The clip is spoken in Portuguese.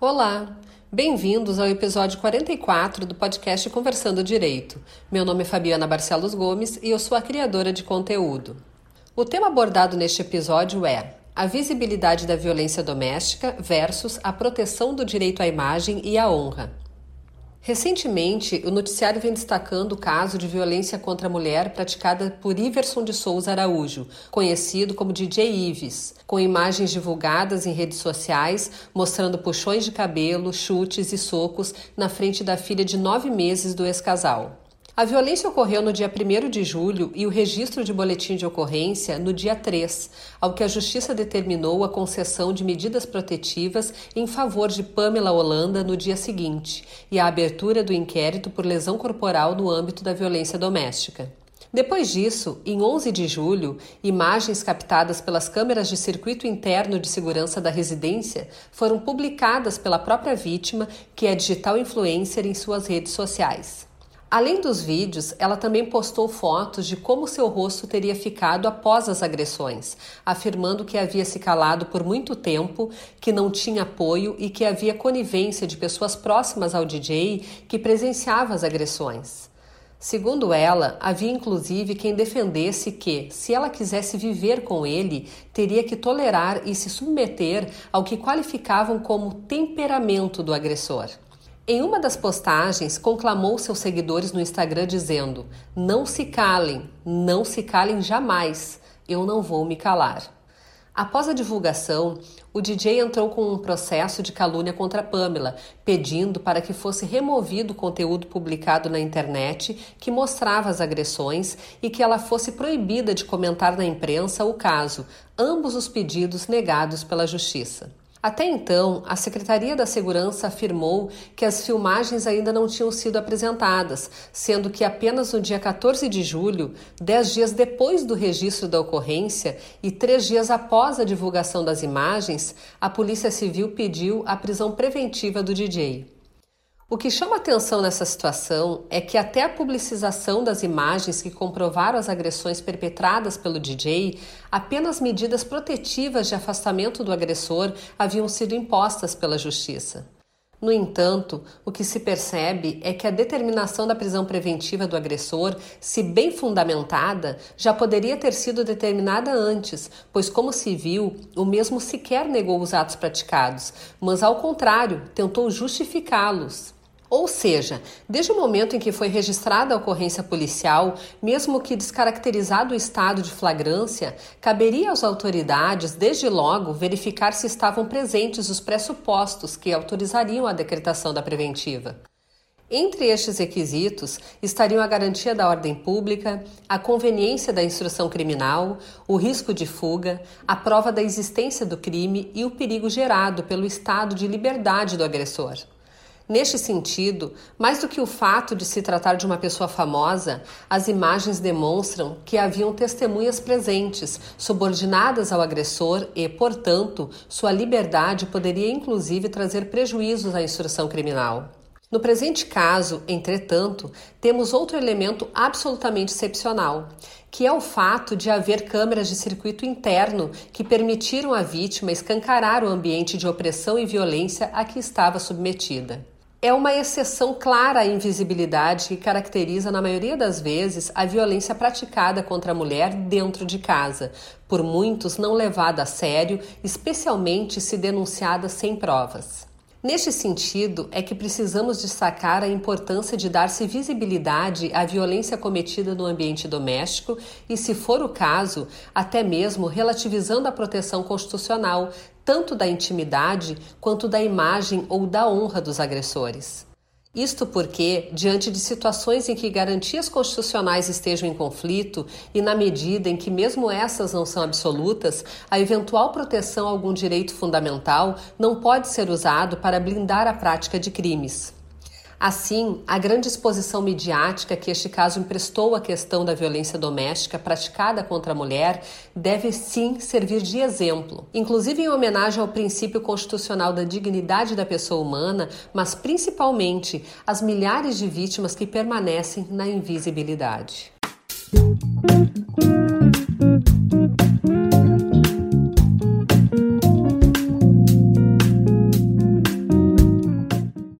Olá, bem-vindos ao episódio 44 do podcast Conversando Direito. Meu nome é Fabiana Barcelos Gomes e eu sou a criadora de conteúdo. O tema abordado neste episódio é a visibilidade da violência doméstica versus a proteção do direito à imagem e à honra. Recentemente, o noticiário vem destacando o caso de violência contra a mulher praticada por Iverson de Souza Araújo, conhecido como DJ Ives, com imagens divulgadas em redes sociais mostrando puxões de cabelo, chutes e socos na frente da filha de nove meses do ex-casal. A violência ocorreu no dia 1 de julho e o registro de boletim de ocorrência no dia 3, ao que a Justiça determinou a concessão de medidas protetivas em favor de Pamela Holanda no dia seguinte e a abertura do inquérito por lesão corporal no âmbito da violência doméstica. Depois disso, em 11 de julho, imagens captadas pelas câmeras de circuito interno de segurança da residência foram publicadas pela própria vítima, que é digital influencer, em suas redes sociais. Além dos vídeos, ela também postou fotos de como seu rosto teria ficado após as agressões, afirmando que havia se calado por muito tempo, que não tinha apoio e que havia conivência de pessoas próximas ao DJ que presenciava as agressões. Segundo ela, havia inclusive quem defendesse que, se ela quisesse viver com ele, teria que tolerar e se submeter ao que qualificavam como temperamento do agressor. Em uma das postagens, conclamou seus seguidores no Instagram dizendo: Não se calem, não se calem jamais, eu não vou me calar. Após a divulgação, o DJ entrou com um processo de calúnia contra Pamela, pedindo para que fosse removido o conteúdo publicado na internet que mostrava as agressões e que ela fosse proibida de comentar na imprensa o caso, ambos os pedidos negados pela Justiça. Até então, a Secretaria da Segurança afirmou que as filmagens ainda não tinham sido apresentadas, sendo que apenas no dia 14 de julho, dez dias depois do registro da ocorrência e três dias após a divulgação das imagens, a Polícia Civil pediu a prisão preventiva do DJ. O que chama atenção nessa situação é que até a publicização das imagens que comprovaram as agressões perpetradas pelo DJ, apenas medidas protetivas de afastamento do agressor haviam sido impostas pela justiça. No entanto, o que se percebe é que a determinação da prisão preventiva do agressor, se bem fundamentada, já poderia ter sido determinada antes, pois, como se viu, o mesmo sequer negou os atos praticados, mas, ao contrário, tentou justificá-los. Ou seja, desde o momento em que foi registrada a ocorrência policial, mesmo que descaracterizado o estado de flagrância, caberia às autoridades, desde logo, verificar se estavam presentes os pressupostos que autorizariam a decretação da preventiva. Entre estes requisitos estariam a garantia da ordem pública, a conveniência da instrução criminal, o risco de fuga, a prova da existência do crime e o perigo gerado pelo estado de liberdade do agressor. Neste sentido, mais do que o fato de se tratar de uma pessoa famosa, as imagens demonstram que haviam testemunhas presentes, subordinadas ao agressor e, portanto, sua liberdade poderia inclusive trazer prejuízos à instrução criminal. No presente caso, entretanto, temos outro elemento absolutamente excepcional, que é o fato de haver câmeras de circuito interno que permitiram à vítima escancarar o ambiente de opressão e violência a que estava submetida. É uma exceção clara à invisibilidade que caracteriza, na maioria das vezes, a violência praticada contra a mulher dentro de casa, por muitos não levada a sério, especialmente se denunciada sem provas. Neste sentido, é que precisamos destacar a importância de dar-se visibilidade à violência cometida no ambiente doméstico e, se for o caso, até mesmo relativizando a proteção constitucional, tanto da intimidade quanto da imagem ou da honra dos agressores. Isto porque, diante de situações em que garantias constitucionais estejam em conflito e na medida em que mesmo essas não são absolutas, a eventual proteção a algum direito fundamental não pode ser usado para blindar a prática de crimes. Assim, a grande exposição midiática que este caso emprestou à questão da violência doméstica praticada contra a mulher deve sim servir de exemplo, inclusive em homenagem ao princípio constitucional da dignidade da pessoa humana, mas principalmente às milhares de vítimas que permanecem na invisibilidade.